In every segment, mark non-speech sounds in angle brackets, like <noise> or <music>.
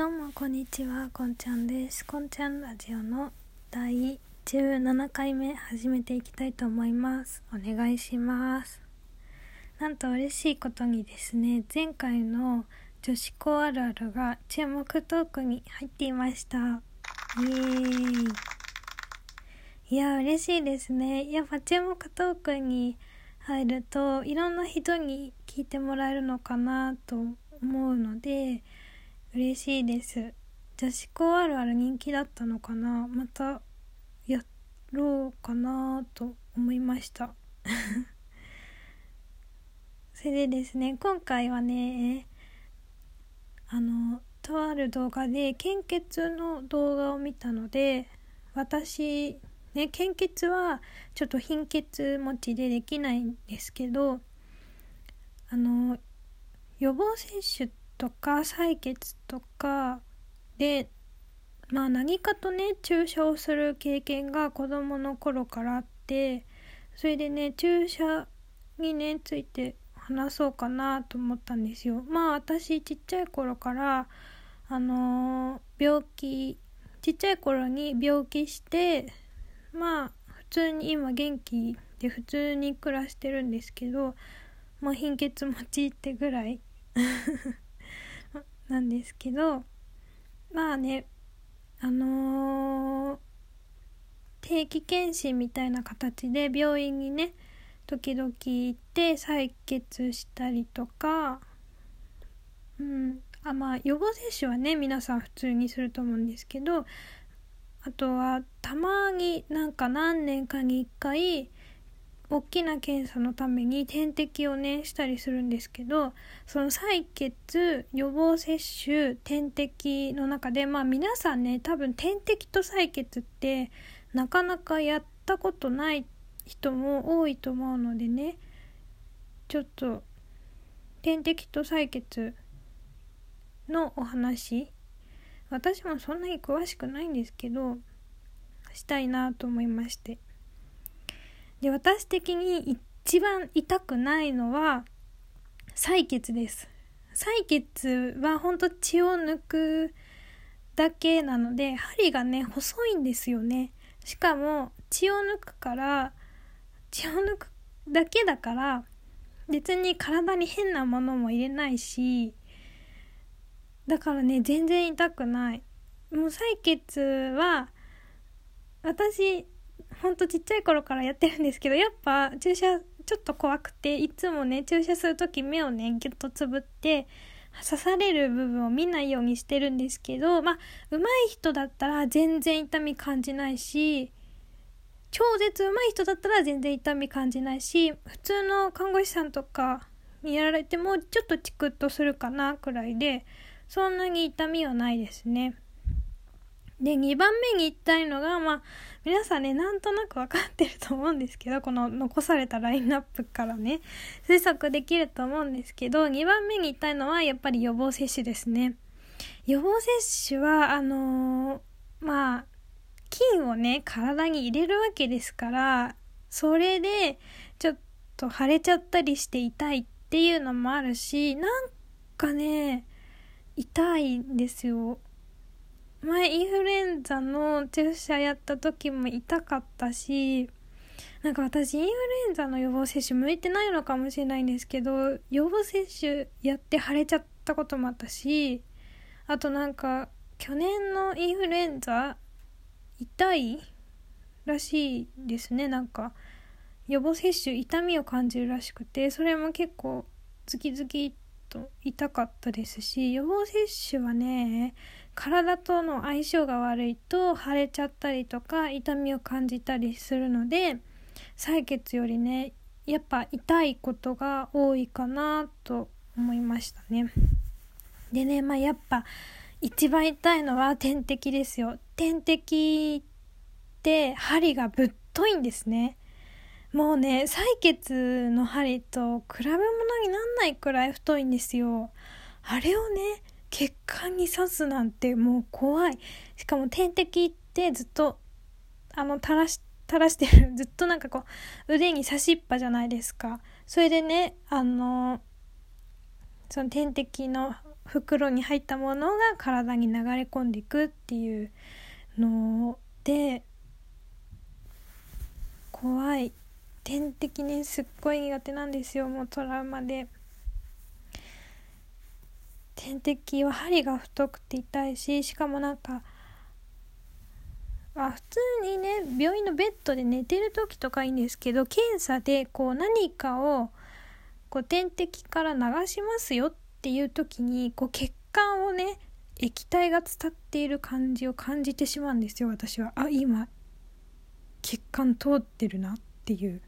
どうもこんにちはこんちゃんです。こんちゃんラジオの第17回目始めていきたいと思います。お願いします。なんと嬉しいことにですね前回の女子校あるあるが注目トークに入っていました。イエーイ。いや嬉しいですね。やっぱ注目トークに入るといろんな人に聞いてもらえるのかなと思うので嬉しいです。女子校あるある人気だったのかな？またやろうかなと思いました。<laughs> それでですね今回はねあのとある動画で献血の動画を見たので私ね献血はちょっと貧血持ちでできないんですけどあの予防接種とか採血とかでまあ何かとね注射をする経験が子供の頃からあってそれでね注射にねついて話そうかなと思ったんですよ。まあ私ちっちゃい頃からあのー、病気ちっちゃい頃に病気してまあ普通に今元気で普通に暮らしてるんですけどまあ貧血持ちってぐらい <laughs> なんですけどまあねあのー、定期検診みたいな形で病院にね時々行って採血したりとかうんあまあ予防接種はね皆さん普通にすると思うんですけどあとはたまになんか何年かに1回大きな検査のために点滴をねしたりするんですけどその採血予防接種点滴の中でまあ皆さんね多分点滴と採血ってなかなかやったことない人も多いと思うのでねちょっと点滴と採血のお話私もそんなに詳しくないんですけどしたいなと思いまして。で私的に一番痛くないのは採血です。採血はほんと血を抜くだけなので針がね細いんですよね。しかも血を抜くから血を抜くだけだから別に体に変なものも入れないしだからね全然痛くない。もう採血は私ほんとちっちゃい頃からやってるんですけどやっぱ注射ちょっと怖くていつもね注射する時目をねギュッとつぶって刺される部分を見ないようにしてるんですけどまあ上手い人だったら全然痛み感じないし超絶上手い人だったら全然痛み感じないし普通の看護師さんとかにやられてもちょっとチクッとするかなくらいでそんなに痛みはないですね。で、2番目に言いたいのが、まあ、皆さんね、なんとなく分かってると思うんですけど、この残されたラインナップからね、推測できると思うんですけど、2番目に言いたいのは、やっぱり予防接種ですね。予防接種は、あのー、まあ、菌をね、体に入れるわけですから、それで、ちょっと腫れちゃったりして痛いっていうのもあるし、なんかね、痛いんですよ。前インフルエンザの注射やった時も痛かったしなんか私インフルエンザの予防接種向いてないのかもしれないんですけど予防接種やって腫れちゃったこともあったしあとなんか去年のインフルエンザ痛いらしいですね。なんか予防接種痛みを感じるらしくてそれも結構ズキズキと痛かったですし予防接種はね体との相性が悪いと腫れちゃったりとか痛みを感じたりするので採血よりねやっぱ痛いことが多いかなと思いましたね。でねまあやっぱ一番痛いのは点滴ですよ。点滴って針がぶっといんですね。もうね採血の針と比べ物になんないくらい太いんですよ。あれをね血管に刺すなんてもう怖い。しかも点滴ってずっとあの垂らし垂らしてる。ずっとなんかこう腕に刺しっぱじゃないですか。それでねあのその点滴の袋に入ったものが体に流れ込んでいくっていうので怖い。点滴にすっごい苦手なんですよもうトラウマで。点滴は針が太くて痛いししかもなんかあ普通にね病院のベッドで寝てる時とかいいんですけど検査でこう何かをこう点滴から流しますよっていう時にこう血管をね液体が伝っている感じを感じてしまうんですよ私は。あ今血管通ってるなっていう。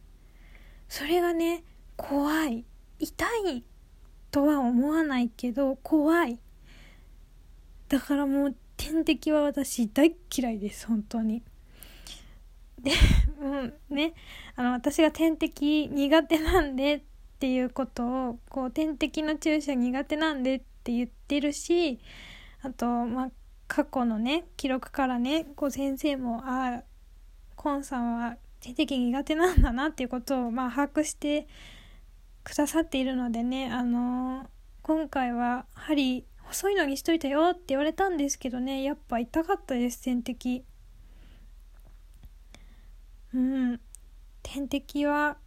それがね怖い。痛い。とは思わないけど怖い。だからもう点滴は私大嫌いです本当に。でうんねあの私が点滴苦手なんでっていうことをこう点滴の注射苦手なんでって言ってるしあとまあ過去のね記録からねこう先生もああコンさんは点滴苦手なんだなっていうことをまあ把握してくださっているのでねあのー、今回は針細いのにしといたよって言われたんですけどねやっぱ痛かったです点滴。うん。点滴は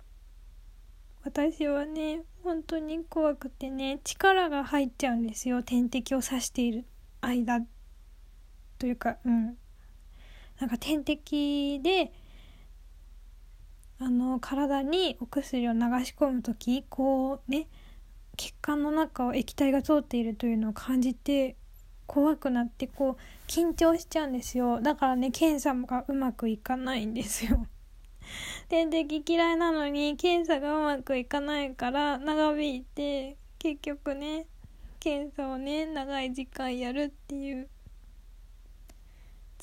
私はね本当に怖くてね力が入っちゃうんですよ点滴を刺している間。というかうん。なんか点滴であの体にお薬を流し込む時こうね血管の中を液体が通っているというのを感じて怖くなってこう緊張しちゃうんですよ。だからね検査がうまくいかないんですよ。<laughs> 点滴嫌いなのに検査がうまくいかないから長引いて結局ね検査をね長い時間やるっていう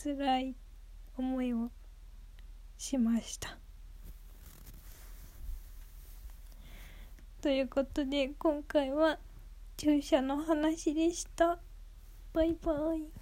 辛い思いをしました。ということで今回は注射の話でした。バイバイ。